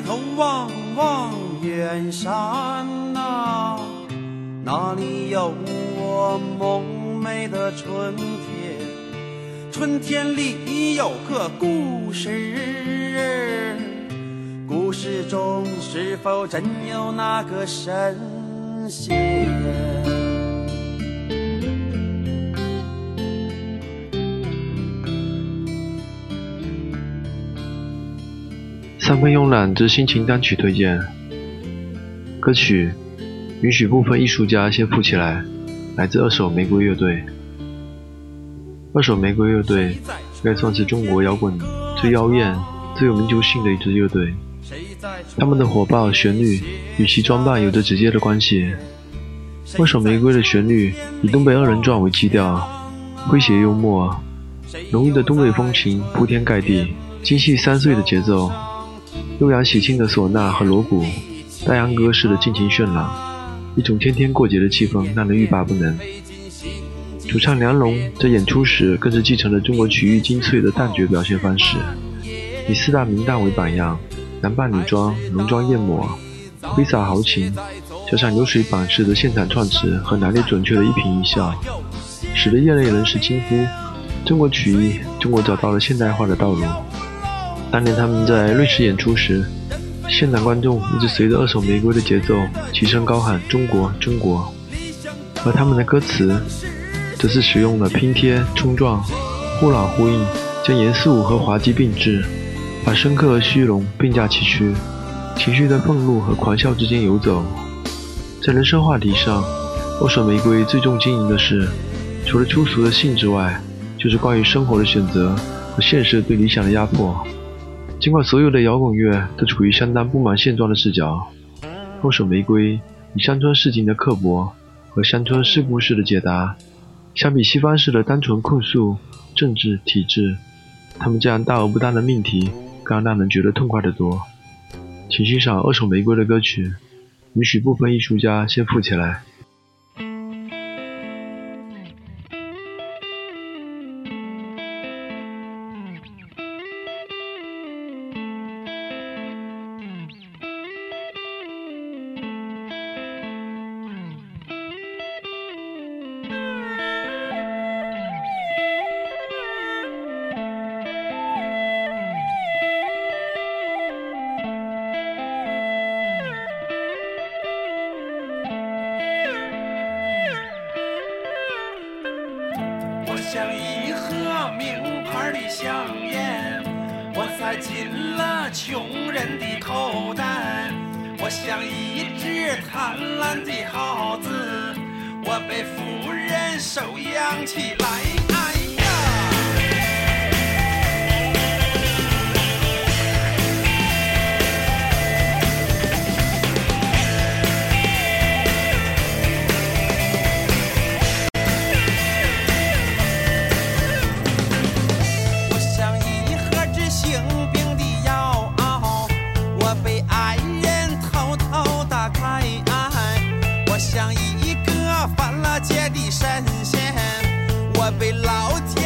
抬头望望远山呐、那里有我梦寐的春天？春天里有个故事，故事中是否真有那个神仙？三分慵懒之心情单曲推荐。歌曲允许部分艺术家先富起来，来自二手玫瑰乐队。二手玫瑰乐队应该算是中国摇滚最妖艳、最有民族性的一支乐队。他们的火爆旋律与其装扮有着直接的关系。二手玫瑰的旋律以东北二人转为基调，诙谐幽默，浓郁的东北风情铺天盖地，精细三碎的节奏。悠扬喜庆的唢呐和锣鼓，大秧歌式的尽情渲染，一种天天过节的气氛让人欲罢不能。主唱梁龙在演出时更是继承了中国曲艺精粹的旦角表现方式，以四大名旦为榜样，男扮女装，浓妆艳抹，挥洒豪情，加上流水版式的现场创词和拿捏准确的一颦一笑，使得业内人士惊呼：中国曲艺，中国找到了现代化的道路。当年他们在瑞士演出时，现场观众一直随着二手玫瑰的节奏齐声高喊“中国，中国”，而他们的歌词则是使用了拼贴、冲撞、忽朗忽应，将严肃和滑稽并置，把深刻和虚荣并驾齐驱，情绪在愤怒和狂笑之间游走。在人生话题上，二手玫瑰最重经营的是，除了粗俗的性之外，就是关于生活的选择和现实对理想的压迫。尽管所有的摇滚乐都处于相当不满现状的视角，二手玫瑰以乡村市井的刻薄和乡村事故式的解答，相比西方式的单纯控诉政治体制，他们这样大而不当的命题更让人觉得痛快得多。请欣赏二手玫瑰的歌曲，允许部分艺术家先富起来。像一盒名牌的香烟，我塞进了穷人的口袋。我像一只贪婪的耗子，我被富人收养起来。像一个犯了戒的神仙我被老天